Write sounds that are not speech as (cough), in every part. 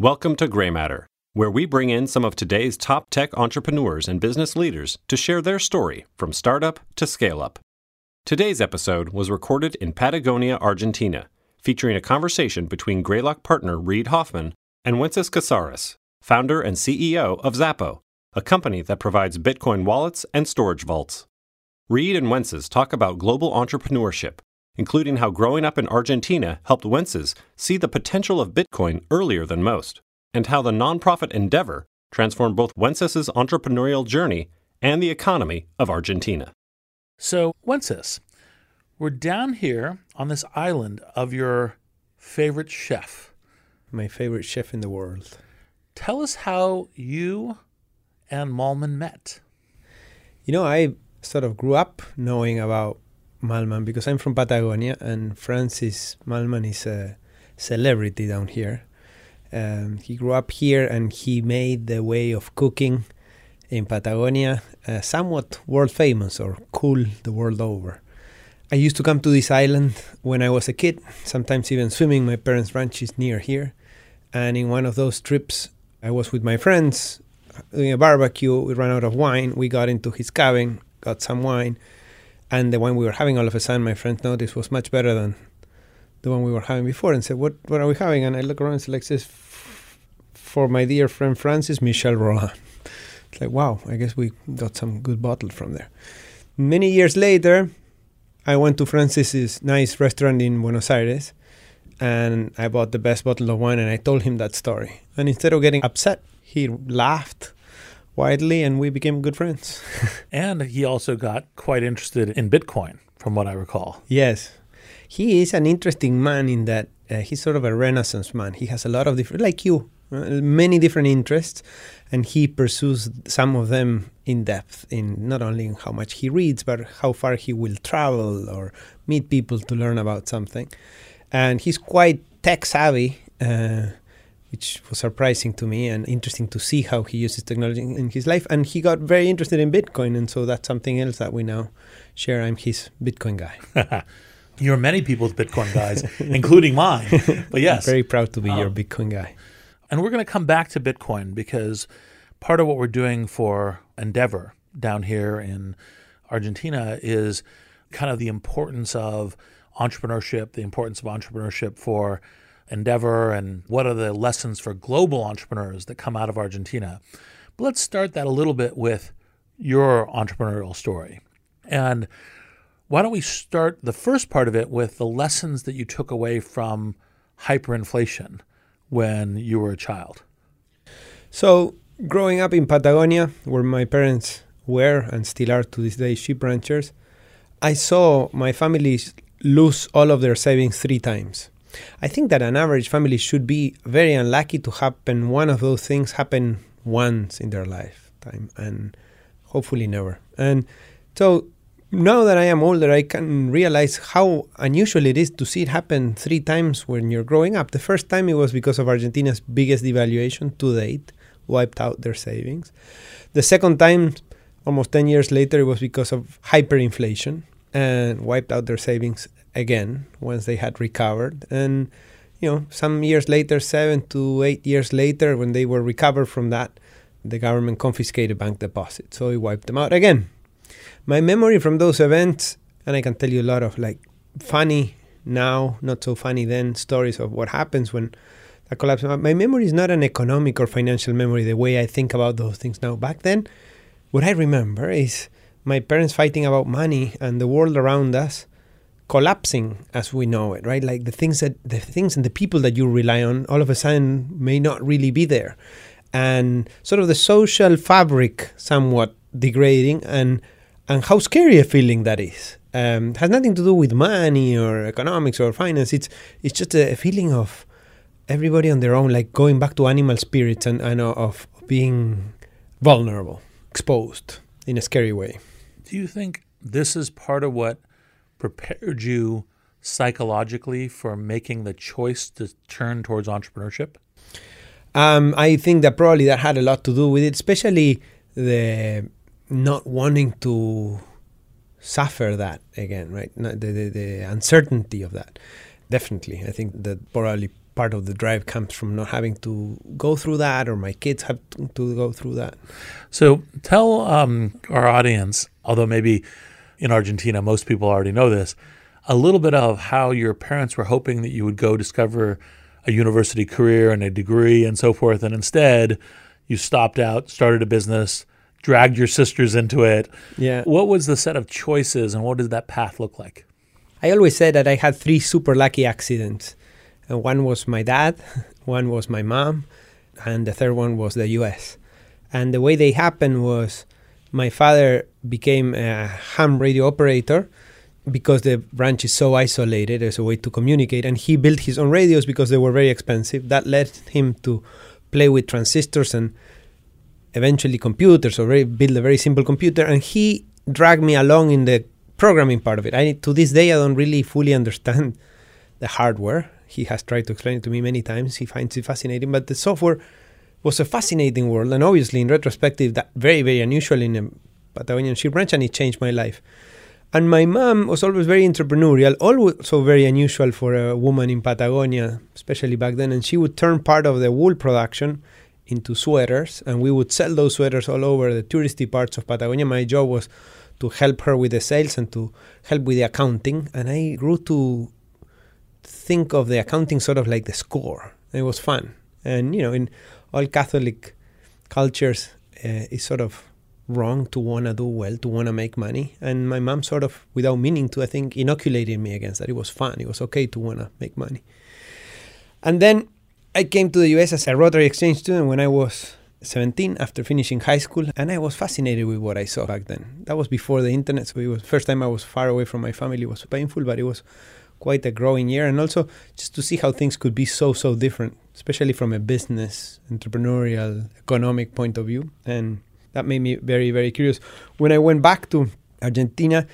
Welcome to Greymatter, where we bring in some of today's top tech entrepreneurs and business leaders to share their story from startup to scale up. Today's episode was recorded in Patagonia, Argentina, featuring a conversation between Greylock partner Reid Hoffman and Wences Casares, founder and CEO of Xapo, a company that provides Bitcoin wallets and storage vaults. Reid and Wences talk about global entrepreneurship, including how growing up in Argentina helped Wences see the potential of Bitcoin earlier than most, and how the nonprofit endeavor transformed both Wences' entrepreneurial journey and the economy of Argentina. So, Wences, we're down here on this island of your favorite chef. My favorite chef in the world. Tell us how you and Mallmann met. You know, I sort of grew up knowing about Mallmann because I'm from Patagonia and Francis Mallmann is a celebrity down here. Um, he grew up here and he made the way of cooking in Patagonia uh, somewhat world famous or cool the world over. I used to come to this island when I was a kid, sometimes even swimming. My parents' ranch is near here. And in one of those trips, I was with my friends doing a barbecue. We ran out of wine. We got into his cabin, got some wine and the one we were having all of a sudden my friend noticed was much better than the one we were having before and said what what are we having? And i look around and said like this for my dear friend francis michel rolland. It's like wow i guess we got some good bottle from there. Many years later i went to francis's nice restaurant in buenos aires and i bought the best bottle of wine and i told him that story. And instead of getting upset he laughed widely, and we became good friends. (laughs) and he also got quite interested in Bitcoin, from what I recall. Yes. He is an interesting man in that uh, he's sort of a renaissance man. He has a lot of different, like you, uh, many different interests, and he pursues some of them in depth in not only in how much he reads, but how far he will travel or meet people to learn about something. And he's quite tech savvy. Uh, which was surprising to me and interesting to see how he uses technology in his life. And he got very interested in Bitcoin, and so that's something else that we now share. I'm his Bitcoin guy. (laughs) You're many people's Bitcoin guys, (laughs) including mine. But yes, I'm very proud to be um, your Bitcoin guy. And we're going to come back to Bitcoin because part of what we're doing for Endeavor down here in Argentina is kind of the importance of entrepreneurship, the importance of entrepreneurship for endeavor and what are the lessons for global entrepreneurs that come out of Argentina. But let's start that a little bit with your entrepreneurial story. And why don't we start the first part of it with the lessons that you took away from hyperinflation when you were a child? So, growing up in Patagonia, where my parents were and still are to this day sheep ranchers, I saw my family lose all of their savings three times. I think that an average family should be very unlucky to happen one of those things happen once in their lifetime and hopefully never. And so now that I am older, I can realize how unusual it is to see it happen three times when you're growing up. The first time it was because of Argentina's biggest devaluation to date, wiped out their savings. The second time, almost 10 years later, it was because of hyperinflation and wiped out their savings again once they had recovered. And, you know, some years later, seven to eight years later, when they were recovered from that, the government confiscated bank deposits. So it wiped them out again. My memory from those events, and I can tell you a lot of like funny now, not so funny then stories of what happens when a collapse. Uh, my memory is not an economic or financial memory the way I think about those things now. Back then, what I remember is my parents fighting about money and the world around us collapsing as we know it, right? Like the things that the things and the people that you rely on all of a sudden may not really be there. And sort of the social fabric somewhat degrading and and how scary a feeling that is. Um, has nothing to do with money or economics or finance. It's it's just a feeling of everybody on their own, like going back to animal spirits and, and of being vulnerable, exposed in a scary way. Do you think this is part of what prepared you psychologically for making the choice to turn towards entrepreneurship? Um, I think that probably that had a lot to do with it, especially the not wanting to suffer that again, right? The, the, the uncertainty of that. Definitely. I think that probably part of the drive comes from not having to go through that, or my kids have to go through that. So tell um, our audience, although maybe in Argentina most people already know this, a little bit of how your parents were hoping that you would go discover a university career and a degree and so forth, and instead you stopped out, started a business, dragged your sisters into it. Yeah. What was the set of choices, and what did that path look like? I always said that I had three super lucky accidents. And one was my dad, (laughs) one was my mom, and the third one was the US. And the way they happened was my father became a ham radio operator because the branch is so isolated as a way to communicate and he built his own radios because they were very expensive. That led him to play with transistors and eventually computers or very, build a very simple computer and he dragged me along in the programming part of it. I to this day i don't really fully understand (laughs) the hardware. He has tried to explain it to me many times. He finds it fascinating but the software was a fascinating world and obviously in retrospective that very very unusual in a patagonian sheep ranch and it changed my life and my mom was always very entrepreneurial, also very unusual for a woman in Patagonia, especially back then. And she would turn part of the wool production into sweaters, and we would sell those sweaters all over the touristy parts of Patagonia. My job was to help her with the sales and to help with the accounting. And I grew to think of the accounting sort of like the score. It was fun. And, you know, in all Catholic cultures, uh, it's sort of wrong to want to do well, to want to make money. And my mom sort of, without meaning to, I think, inoculated me against that. It was fun. It was okay to want to make money. And then I came to the US as a Rotary Exchange student when I was 17 after finishing high school. And I was fascinated with what I saw back then. That was before the internet. So it was first time I was far away from my family. It was painful, but it was quite a growing year. And also just to see how things could be so, so different, especially from a business, entrepreneurial, economic point of view. And that made me very, very curious. When I went back to Argentina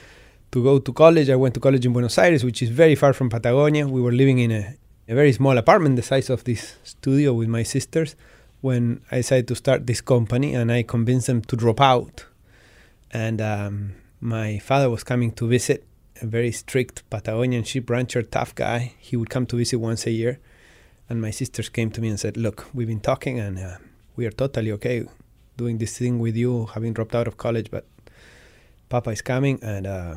to go to college, I went to college in Buenos Aires, which is very far from Patagonia. We were living in a, a very small apartment, the size of this studio, with my sisters. When I decided to start this company, and I convinced them to drop out. And um, my father was coming to visit, a very strict Patagonian sheep rancher, tough guy. He would come to visit once a year. And my sisters came to me and said, Look, we've been talking, and uh, we are totally okay doing this thing with you, having dropped out of college, but Papa is coming and uh,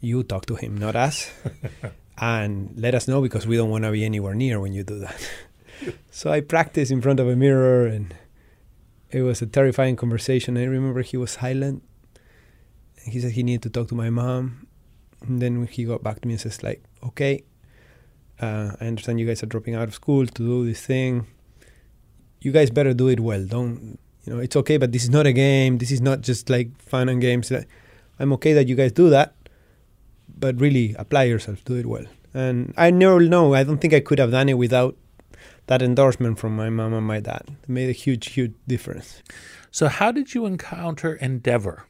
you talk to him, not us. (laughs) and let us know because we don't want to be anywhere near when you do that. (laughs) so I practiced in front of a mirror and it was a terrifying conversation. I remember he was silent. He said he needed to talk to my mom. And then he got back to me and says like, okay, uh, I understand you guys are dropping out of school to do this thing. You guys better do it well. Don't you know, it's okay, but this is not a game. This is not just like fun and games. I'm okay that you guys do that, but really apply yourself, do it well. And I never know. I don't think I could have done it without that endorsement from my mom and my dad. It made a huge, huge difference. So, how did you encounter Endeavor?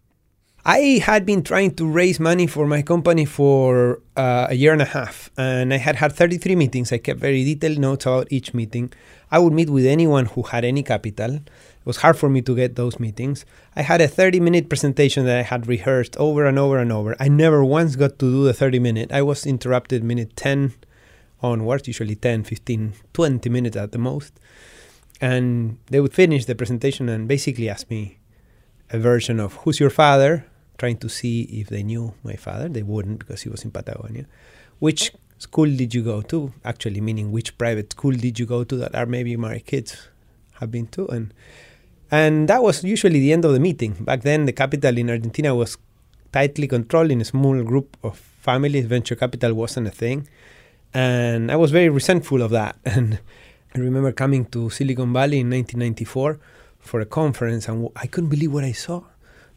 I had been trying to raise money for my company for uh, a year and a half, and I had had 33 meetings. I kept very detailed notes about each meeting. I would meet with anyone who had any capital. It was hard for me to get those meetings. I had a 30 minute presentation that I had rehearsed over and over and over. I never once got to do the 30 minute. I was interrupted minute 10 onwards, usually 10, 15, 20 minutes at the most. And they would finish the presentation and basically ask me a version of who's your father, trying to see if they knew my father. They wouldn't because he was in Patagonia. Which school did you go to? Actually, meaning which private school did you go to that are maybe my kids have been to? And and that was usually the end of the meeting. Back then, the capital in Argentina was tightly controlled in a small group of families. Venture capital wasn't a thing. And I was very resentful of that. (laughs) And I remember coming to Silicon Valley in 1994 for a conference, and I couldn't believe what I saw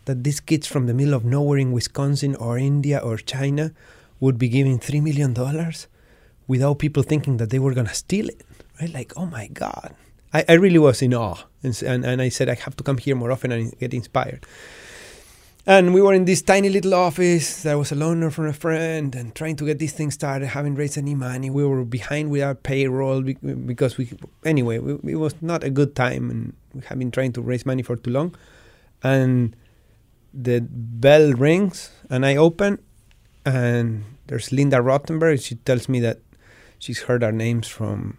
that these kids from the middle of nowhere in Wisconsin or India or China would be giving $3 million without people thinking that they were going to steal it. Right? Like, oh my God. I, I really was in awe. And, and, and I said, I have to come here more often and get inspired. And we were in this tiny little office. I was a loaner from a friend and trying to get this thing started, haven't raised any money. We were behind with our payroll because we, anyway, we, it was not a good time and we have been trying to raise money for too long. And the bell rings and I open and there's Linda Rottenberg. She tells me that she's heard our names from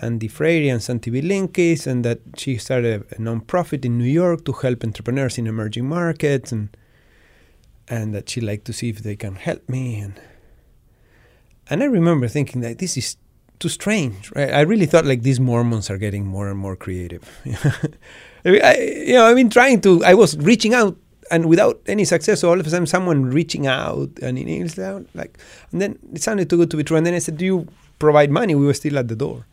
Andy Freire and Santi Bilinkis, and that she started a, a nonprofit in New York to help entrepreneurs in emerging markets, and and that she liked to see if they can help me. And and I remember thinking that this is too strange. Right? I really thought like these Mormons are getting more and more creative. (laughs) I, you know, I've been trying to. I was reaching out and without any success, all of a sudden someone reaching out and it's like, and then it sounded too good to be true. And then I said, "Do you provide money?" We were still at the door,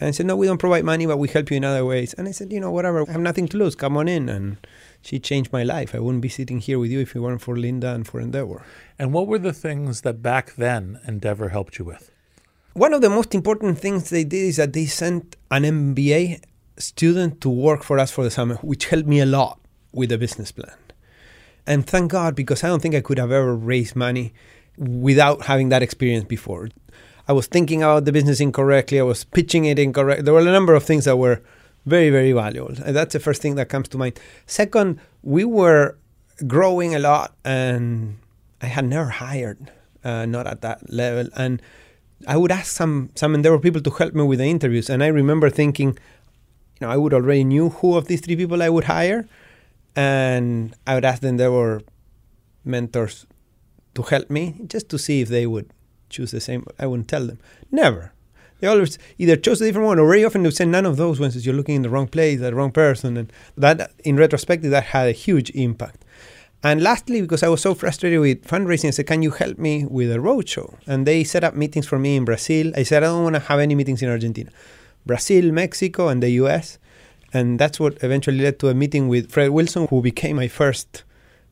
and I said, "No, we don't provide money, but we help you in other ways." And I said, "You know, whatever. I have nothing to lose. Come on in." And she changed my life. I wouldn't be sitting here with you if it weren't for Linda and for Endeavor. And what were the things that back then Endeavor helped you with? One of the most important things they did is that they sent an MBA student to work for us for the summer, which helped me a lot with the business plan. And thank God, because I don't think I could have ever raised money without having that experience before. I was thinking about the business incorrectly, I was pitching it incorrectly. There were a number of things that were very, very valuable. And that's the first thing that comes to mind. Second, we were growing a lot, and I had never hired, uh, not at that level. And I would ask some some Endeavor people to help me with the interviews, and I remember thinking, you know, I would already knew who of these three people I would hire, and I would ask them there were mentors to help me just to see if they would choose the same. I wouldn't tell them. Never. They always either chose a different one, or very often they would say none of those ones. You're looking in the wrong place, the wrong person, and that, in retrospect, that had a huge impact. And lastly, because I was so frustrated with fundraising, I said, Can you help me with a roadshow? And they set up meetings for me in Brazil. I said, I don't want to have any meetings in Argentina. Brazil, Mexico, and the US. And that's what eventually led to a meeting with Fred Wilson, who became my first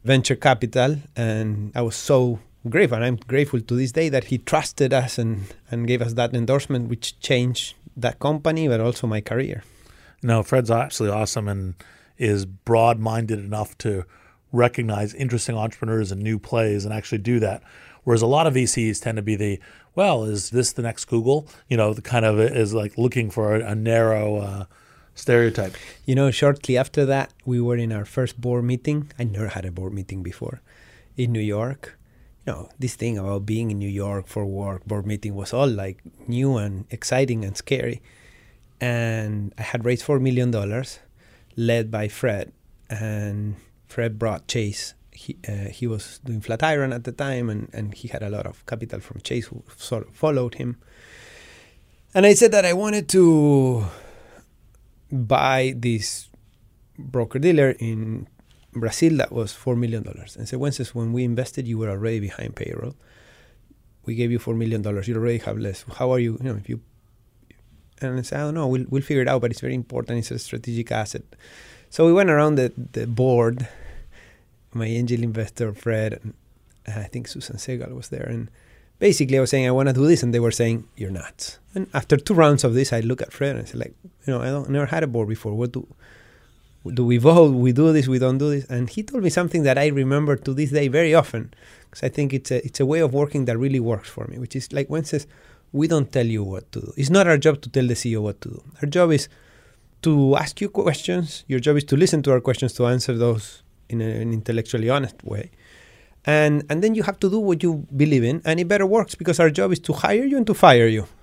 venture capital. And I was so grateful, and I'm grateful to this day that he trusted us and, and gave us that endorsement, which changed that company, but also my career. No, Fred's absolutely awesome and is broad minded enough to recognize interesting entrepreneurs and new plays and actually do that. Whereas a lot of VCs tend to be the, well, is this the next Google? You know, the kind of is like looking for a, a narrow uh, stereotype. You know, shortly after that, we were in our first board meeting. I never had a board meeting before in New York. You know, this thing about being in New York for work, board meeting was all like new and exciting and scary. And I had raised $4 million led by Fred. And Fred brought Chase. He, uh, he was doing Flatiron at the time, and, and he had a lot of capital from Chase who sort of followed him. And I said that I wanted to buy this broker dealer in Brazil that was $4 million. And so when we invested, you were already behind payroll. We gave you $4 million. You already have less. How are you? You know, if you. And I said, I don't know, we'll, we'll figure it out, but it's very important. It's a strategic asset. So we went around the, the board my angel investor Fred, and I think Susan Segal was there, and basically I was saying I want to do this, and they were saying you're nuts. And after two rounds of this, I look at Fred and I said like, you know, I don't never had a board before. What do do we vote? We do this? We don't do this? And he told me something that I remember to this day very often, because I think it's a it's a way of working that really works for me, which is like when says we don't tell you what to do. It's not our job to tell the CEO what to do. Our job is to ask you questions. Your job is to listen to our questions to answer those in a, an intellectually honest way. And and then you have to do what you believe in, and it better works because our job is to hire you and to fire you. (laughs)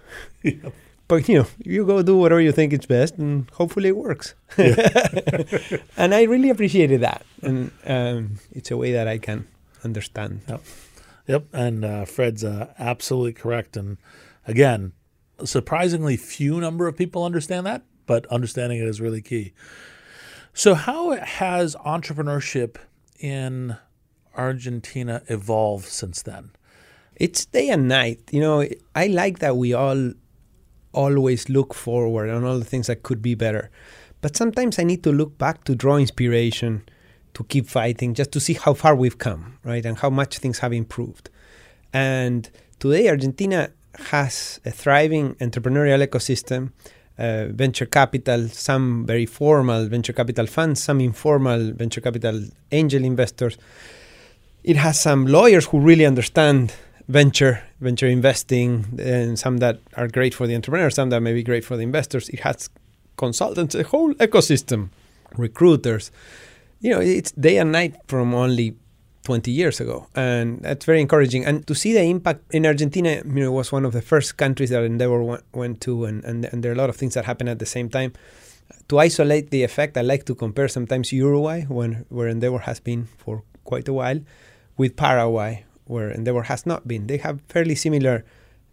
Yeah. But you know, you go do whatever you think is best, and hopefully it works. Yeah. (laughs) and I really appreciated that, and um, it's a way that I can understand. Yep, yep. And uh, Fred's uh, absolutely correct. And again, surprisingly few number of people understand that, but understanding it is really key. So, how has entrepreneurship in Argentina evolved since then? It's day and night. You know, I like that we all always look forward on all the things that could be better. But sometimes I need to look back to draw inspiration, to keep fighting, just to see how far we've come, right? And how much things have improved. And today, Argentina has a thriving entrepreneurial ecosystem uh, venture capital, some very formal venture capital funds, some informal venture capital angel investors. It has some lawyers who really understand venture venture investing, and some that are great for the entrepreneurs, some that may be great for the investors. It has consultants, a whole ecosystem, recruiters. You know, it's day and night from only 20 years ago. And that's very encouraging. And to see the impact in Argentina, you know, it was one of the first countries that Endeavor went to, and, and, and there are a lot of things that happen at the same time. To isolate the effect, I like to compare sometimes Uruguay, when, where Endeavor has been for quite a while, with Paraguay, where Endeavor has not been. They have fairly similar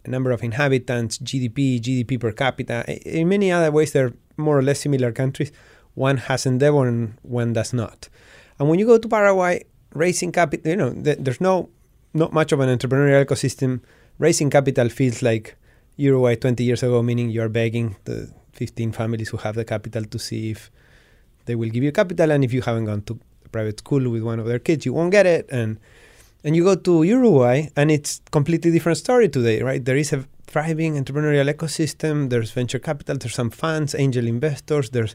number of inhabitants, GDP, GDP per capita. In many other ways, they're more or less similar countries. One has Endeavor and one does not. And when you go to Paraguay, raising capital, you know, th- there's no not much of an entrepreneurial ecosystem. Raising capital feels like Uruguay 20 years ago, meaning you're begging the 15 families who have the capital to see if they will give you capital, and if you haven't gone to private school with one of their kids, you won't get it. And and you go to Uruguay, and it's completely different story today, right? There is a thriving entrepreneurial ecosystem. There's venture capital. There's some funds, angel investors. There's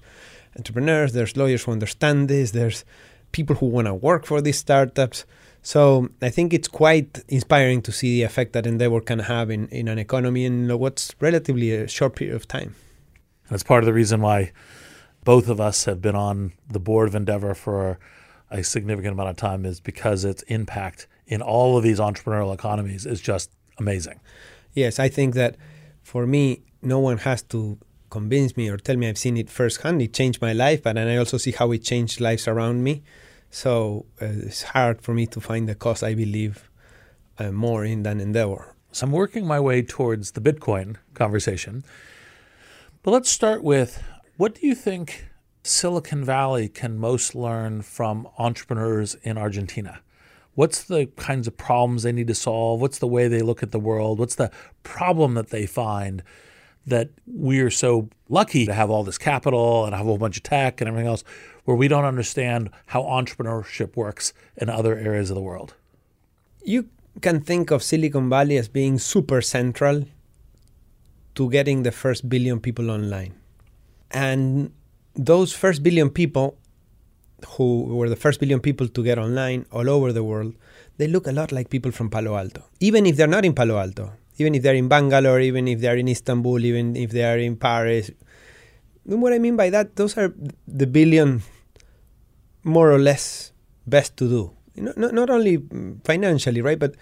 entrepreneurs. There's lawyers who understand this. There's people who want to work for these startups. So I think it's quite inspiring to see the effect that Endeavor can have in, in an economy in what's relatively a short period of time. That's part of the reason why both of us have been on the board of Endeavor for a significant amount of time is because its impact in all of these entrepreneurial economies is just amazing. Yes, I think that for me, no one has to convince me or tell me I've seen it firsthand. It changed my life, but and I also see how it changed lives around me. So uh, it's hard for me to find the cause I believe uh, more in than Endeavor. So I'm working my way towards the Bitcoin conversation. But let's start with what do you think Silicon Valley can most learn from entrepreneurs in Argentina? What's the kinds of problems they need to solve? What's the way they look at the world? What's the problem that they find that we're so lucky to have all this capital and have a whole bunch of tech and everything else, where we don't understand how entrepreneurship works in other areas of the world? You can think of Silicon Valley as being super central to getting the first billion people online. And those first billion people, who were the first billion people to get online all over the world, they look a lot like people from Palo Alto, even if they're not in Palo Alto even if they're in Bangalore, even if they're in Istanbul, even if they are in Paris. And what I mean by that, those are the billion more or less best to do. Not, not only financially, right? But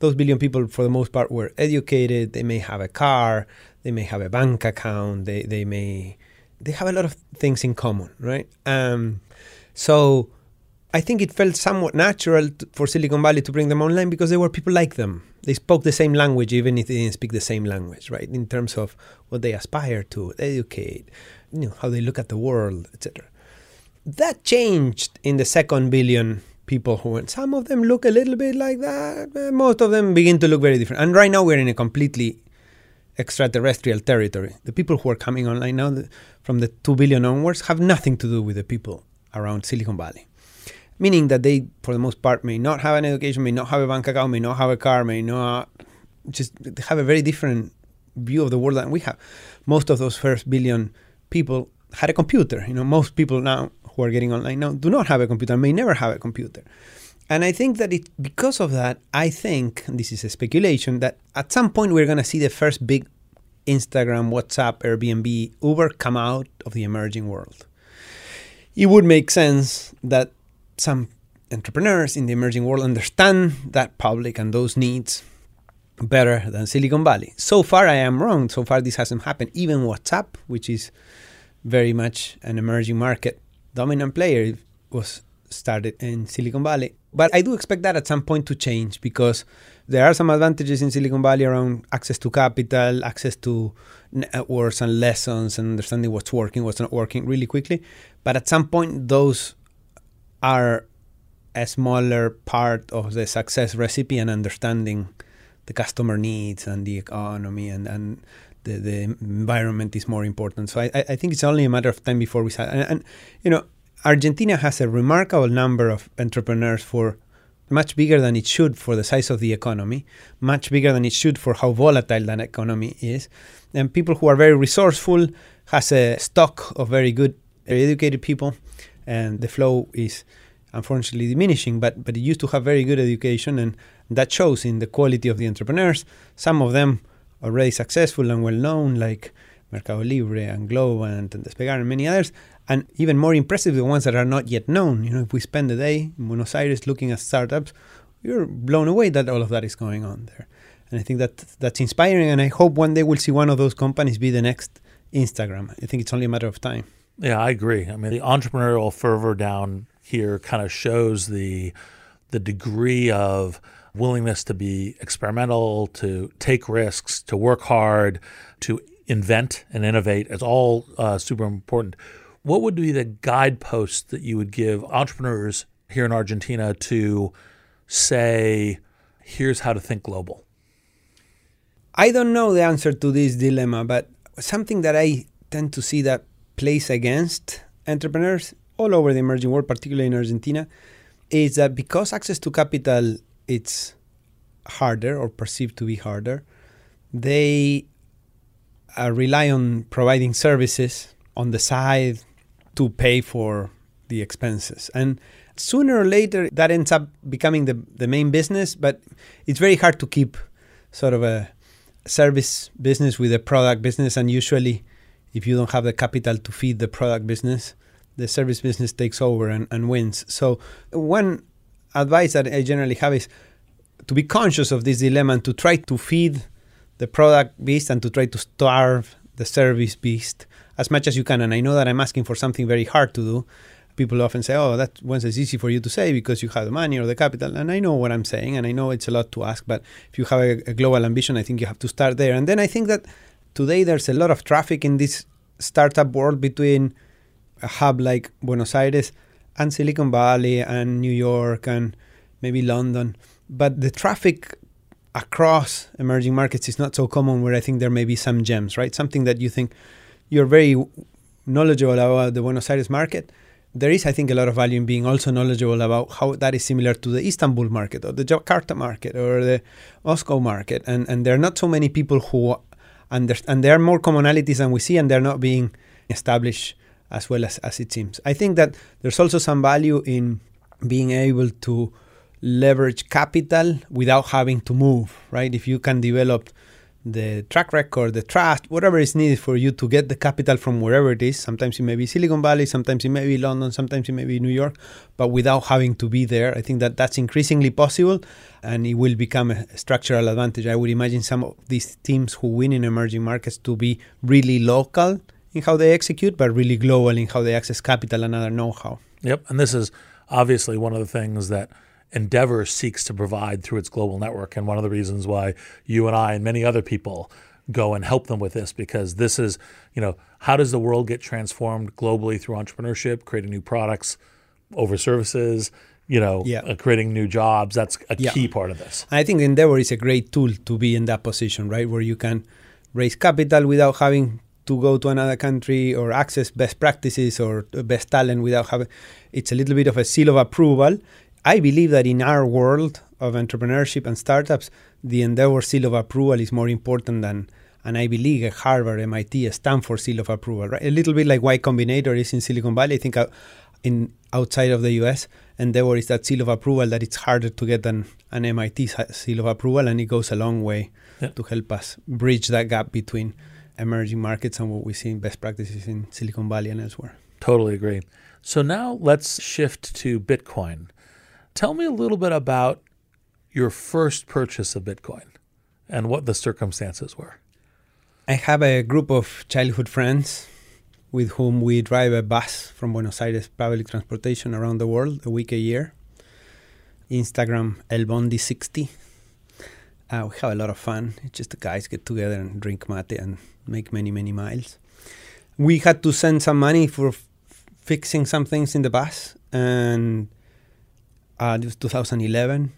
those billion people, for the most part, were educated. They may have a car. They may have a bank account. They, they may they have a lot of things in common, right? Um, so I think it felt somewhat natural for Silicon Valley to bring them online because there were people like them they spoke the same language even if they didn't speak the same language, right? In terms of what they aspire to educate, you know, how they look at the world, etc. That changed in the second billion people who went. Some of them look a little bit like that. Most of them begin to look very different. And right now we're in a completely extraterrestrial territory. The people who are coming online now, from the two billion onwards, have nothing to do with the people around Silicon Valley meaning that they, for the most part, may not have an education, may not have a bank account, may not have a car, may not just have a very different view of the world than we have. Most of those first billion people had a computer. You know, most people now who are getting online now do not have a computer, may never have a computer. And I think that it because of that, I think this is a speculation that at some point we're going to see the first big Instagram, WhatsApp, Airbnb, Uber come out of the emerging world. It would make sense that some entrepreneurs in the emerging world understand that public and those needs better than Silicon Valley. So far, I am wrong. So far, this hasn't happened. Even WhatsApp, which is very much an emerging market dominant player, was started in Silicon Valley. But I do expect that at some point to change because there are some advantages in Silicon Valley around access to capital, access to networks and lessons, and understanding what's working, what's not working really quickly. But at some point, those are a smaller part of the success recipe and understanding the customer needs and the economy and, and the, the environment is more important. So I, I think it's only a matter of time before we start. And, and, you know, Argentina has a remarkable number of entrepreneurs for much bigger than it should for the size of the economy, much bigger than it should for how volatile that economy is. And people who are very resourceful has a stock of very good educated people and the flow is unfortunately diminishing. But but it used to have very good education, and that shows in the quality of the entrepreneurs. Some of them already successful and well known, like Mercado Libre and Globant and Despegar and many others. And even more impressive, the ones that are not yet known. You know, if we spend a day in Buenos Aires looking at startups, you're blown away that all of that is going on there. And I think that that's inspiring. And I hope one day we'll see one of those companies be the next Instagram. I think it's only a matter of time. Yeah, I agree. I mean, the entrepreneurial fervor down here kind of shows the the degree of willingness to be experimental, to take risks, to work hard, to invent and innovate. It's all uh, super important. What would be the guideposts that you would give entrepreneurs here in Argentina to say, here's how to think global? I don't know the answer to this dilemma, but something that I tend to see that plays against entrepreneurs all over the emerging world, particularly in Argentina, is that because access to capital it's harder or perceived to be harder, they uh, rely on providing services on the side to pay for the expenses. And sooner or later, that ends up becoming the, the main business, but it's very hard to keep sort of a service business with a product business. And usually, if you don't have the capital to feed the product business, the service business takes over and, and wins. So, one advice that I generally have is to be conscious of this dilemma and to try to feed the product beast and to try to starve the service beast as much as you can. And I know that I'm asking for something very hard to do. People often say, "Oh, that one's as easy for you to say because you have the money or the capital." And I know what I'm saying, and I know it's a lot to ask. But if you have a, a global ambition, I think you have to start there. And then I think that today there's a lot of traffic in this startup world between a hub like Buenos Aires and Silicon Valley and New York and maybe London. But the traffic across emerging markets is not so common where I think there may be some gems, right? Something that you think you're very knowledgeable about the Buenos Aires market. There is, I think, a lot of value in being also knowledgeable about how that is similar to the Istanbul market or the Jakarta market or the Moscow market. And, and there are not so many people who understand, and there are more commonalities than we see, and they're not being established as well as, as it seems. I think that there's also some value in being able to leverage capital without having to move, right? If you can develop the track record, the trust, whatever is needed for you to get the capital from wherever it is. Sometimes it may be Silicon Valley, sometimes it may be London, sometimes it may be New York, but without having to be there. I think that that's increasingly possible and it will become a structural advantage. I would imagine some of these teams who win in emerging markets to be really local in how they execute, but really global in how they access capital and other know how. Yep. And this is obviously one of the things that Endeavor seeks to provide through its global network. And one of the reasons why you and I and many other people go and help them with this because this is, you know, how does the world get transformed globally through entrepreneurship, creating new products over services, you know, yeah. uh, creating new jobs. That's a yeah. key part of this. I think Endeavor is a great tool to be in that position, right? Where you can raise capital without having to go to another country or access best practices or best talent without having it's a little bit of a seal of approval I believe that in our world of entrepreneurship and startups, the Endeavor seal of approval is more important than an Ivy League, a Harvard, MIT, a Stanford seal of approval. Right? A little bit like Y Combinator is in Silicon Valley. I think in outside of the US, Endeavor is that seal of approval that it's harder to get than an MIT seal of approval, and it goes a long way yeah. to help us bridge that gap between emerging markets and what we see in best practices in Silicon Valley and elsewhere. Totally agree. So now let's shift to Bitcoin. Tell me a little bit about your first purchase of Bitcoin and what the circumstances were. I have a group of childhood friends with whom we drive a bus from Buenos Aires public transportation around the world a week a year. Instagram El Bondi 60. Uh, we have a lot of fun. It's just the guys get together and drink mate and make many, many miles. We had to send some money for f- fixing some things in the bus, and uh, it was 2011.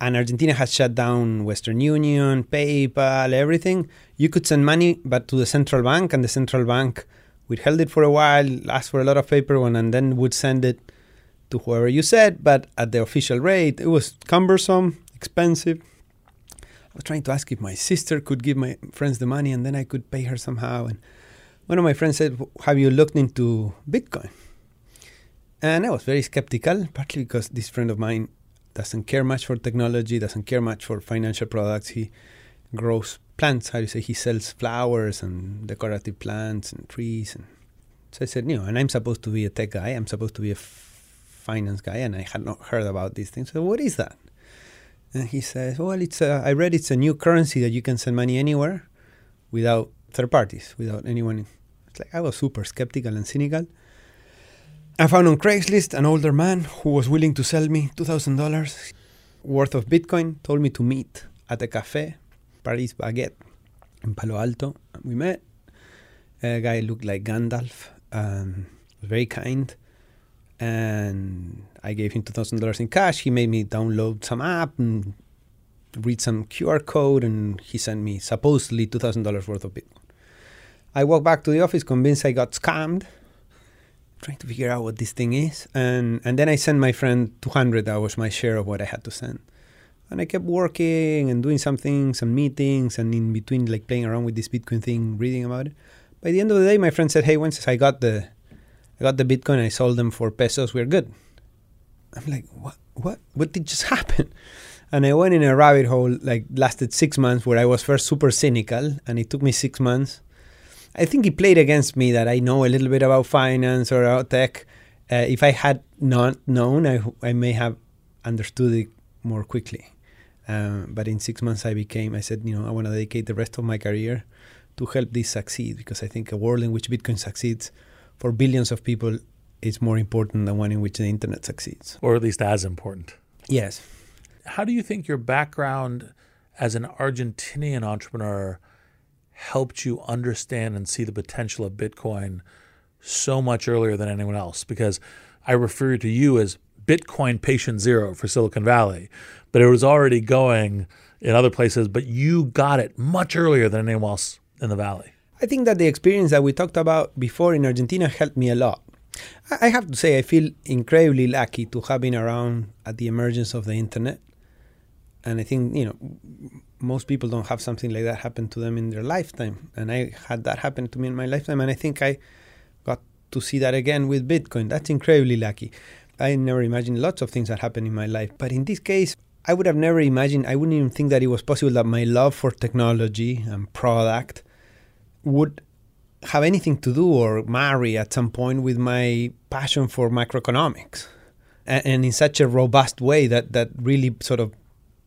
And Argentina has shut down Western Union, PayPal, everything. You could send money, but to the central bank, and the central bank withheld it for a while, asked for a lot of paperwork, and then would send it to whoever you said, but at the official rate. It was cumbersome, expensive. I was trying to ask if my sister could give my friends the money, and then I could pay her somehow. And one of my friends said, "Have you looked into Bitcoin?" And I was very skeptical, partly because this friend of mine doesn't care much for technology, doesn't care much for financial products. He grows plants, how do you say? He sells flowers and decorative plants and trees and So I said, you know, and I'm supposed to be a tech guy. I'm supposed to be a finance guy, and I had not heard about these things. So what is that? And he says, well, it's a, I read it's a new currency that you can send money anywhere without third parties, without anyone. It's like I was super skeptical and cynical. I found on Craigslist an older man who was willing to sell me $2,000 worth of Bitcoin, told me to meet at a cafe, Paris Baguette, in Palo Alto. We met. A guy looked like Gandalf, um, very kind. And I gave him $2,000 in cash. He made me download some app and read some QR code, and he sent me supposedly $2,000 worth of Bitcoin. I walked back to the office convinced I got scammed, trying to figure out what this thing is. And, and then I sent my friend 200, that was my share of what I had to send. And I kept working and doing some things, some meetings, and in between, like playing around with this Bitcoin thing, reading about it. By the end of the day, my friend said, "Hey, once I got the, I got the Bitcoin, I sold them for pesos. We're good." I'm like, "What? What? What did just (laughs) happen?" And I went in a rabbit hole, like lasted six months, where I was first super cynical, and it took me six months. I think he played against me that I know a little bit about finance or about tech. Uh, if I had not known, I, I may have understood it more quickly. Um, but in six months, I became, I said, you know, I want to dedicate the rest of my career to help this succeed because I think a world in which Bitcoin succeeds for billions of people is more important than one in which the internet succeeds. Or at least as important. Yes. How do you think your background as an Argentinian entrepreneur helped you understand and see the potential of Bitcoin so much earlier than anyone else? Because I refer to you as Bitcoin patient zero for Silicon Valley, but it was already going in other places, but you got it much earlier than anyone else in the Valley. I think that the experience that we talked about before in Argentina helped me a lot. I have to say, I feel incredibly lucky to have been around at the emergence of the internet. And I think, you know, most people don't have something like that happen to them in their lifetime. And I had that happen to me in my lifetime. And I think I got to see that again with Bitcoin. That's incredibly lucky. I never imagined lots of things that happened in my life. But in this case, I would have never imagined, I wouldn't even think that it was possible that my love for technology and product would have anything to do or marry at some point with my passion for macroeconomics. And, and in such a robust way that, that really sort of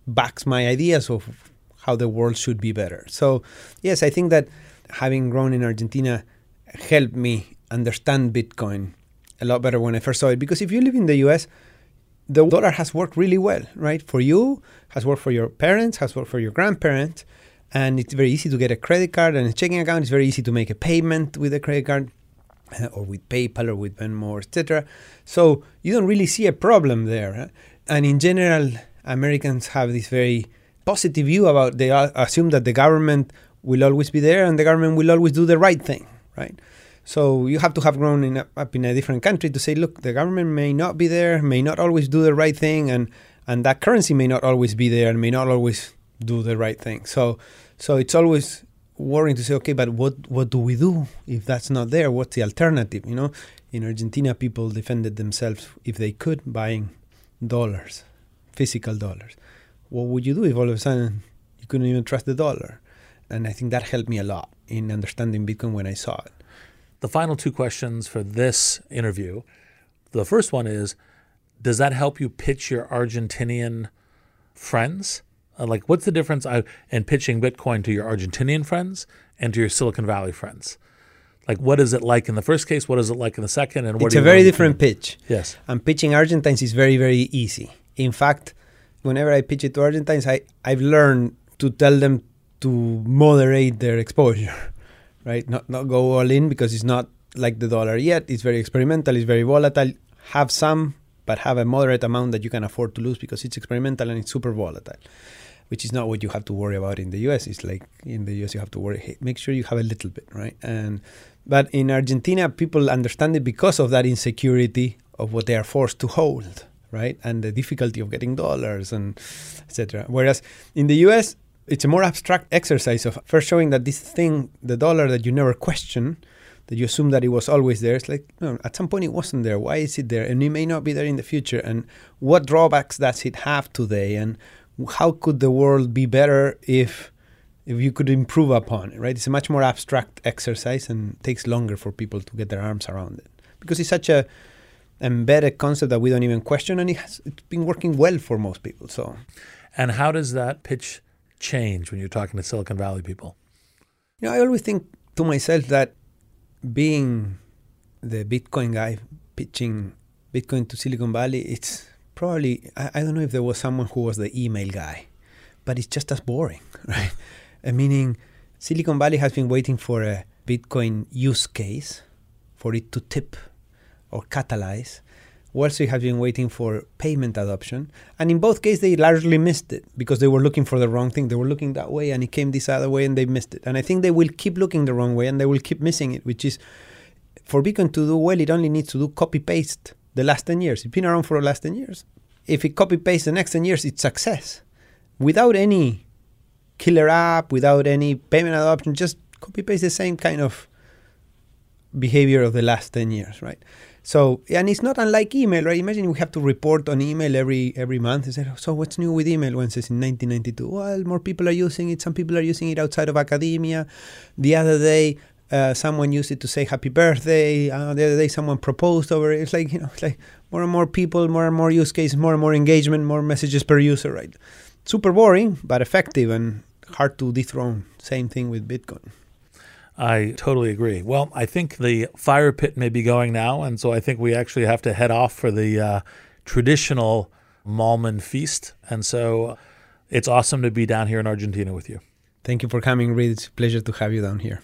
backs my ideas of how the world should be better. So, yes, I think that having grown in Argentina helped me understand Bitcoin a lot better when I first saw it. Because if you live in the US, the dollar has worked really well, right? For you, has worked for your parents, has worked for your grandparents, and it's very easy to get a credit card and a checking account. It's very easy to make a payment with a credit card, uh, or with PayPal, or with Venmo, etc. So you don't really see a problem there. And in general, Americans have this very positive view about. They assume that the government will always be there, and the government will always do the right thing, right? So you have to have grown in, up in a different country to say, look, the government may not be there, may not always do the right thing, and and that currency may not always be there, and may not always do the right thing. So so it's always worrying to say, okay, but what what do we do if that's not there? What's the alternative? You know, in Argentina, people defended themselves if they could buying dollars, physical dollars. What would you do if all of a sudden you couldn't even trust the dollar? And I think that helped me a lot in understanding Bitcoin when I saw it the final two questions for this interview. The first one is Does that help you pitch your Argentinian friends? Uh, like, what's the difference in pitching Bitcoin to your Argentinian friends and to your Silicon Valley friends? Like, what is it like in the first case? What is it like in the second? And it's a very different pitch. Yes. And pitching Argentines is very, very easy. In fact, whenever I pitch it to Argentines, I, I've learned to tell them to moderate their exposure (laughs) right? Not not go all in because it's not like the dollar yet. It's very experimental. It's very volatile. Have some, but have a moderate amount that you can afford to lose because it's experimental and it's super volatile, which is not what you have to worry about in the U.S. It's like in the U.S. you have to worry. Hey, make sure you have a little bit, right? And but in Argentina, people understand it because of that insecurity of what they are forced to hold, right? And the difficulty of getting dollars and etc. Whereas in the U.S it's a more abstract exercise of first showing that this thing, the dollar that you never question, that you assume that it was always there, it's like, no, at some point it wasn't there. Why is it there? And it may not be there in the future. And what drawbacks does it have today? And how could the world be better if if you could improve upon it, right? It's a much more abstract exercise and takes longer for people to get their arms around it because it's such a embedded concept that we don't even question, and it has, it's been working well for most people. So, and how does that pitch change when you're talking to Silicon Valley people? You know, I always think to myself that being the Bitcoin guy pitching Bitcoin to Silicon Valley, it's probably I, I don't know if there was someone who was the email guy, but it's just as boring, (laughs) right? Uh, meaning Silicon Valley has been waiting for a Bitcoin use case for it to tip or catalyze. Wall Street has been waiting for payment adoption. And in both cases, they largely missed it because they were looking for the wrong thing. They were looking that way and it came this other way and they missed it. And I think they will keep looking the wrong way and they will keep missing it, which is for Bitcoin to do well, it only needs to do copy paste the last 10 years. It's been around for the last 10 years. If it copy paste the next 10 years, it's success without any killer app without any payment adoption, just copy paste the same kind of behavior of the last 10 years, right? So, and it's not unlike email, right? Imagine we have to report on email every every month. So what's new with email? When it says in 1992, well, more people are using it. Some people are using it outside of academia. The other day, uh, someone used it to say happy birthday. Uh, the other day, someone proposed over it. It's like you know, it's like more and more people, more and more use cases, more and more engagement, more messages per user, right? Super boring, but effective and hard to dethrone. Same thing with Bitcoin. I totally agree. Well, I think the fire pit may be going now, and so I think we actually have to head off for the uh, traditional Mallmann feast. And so it's awesome to be down here in Argentina with you. Thank you for coming, Reid. It's a pleasure to have you down here.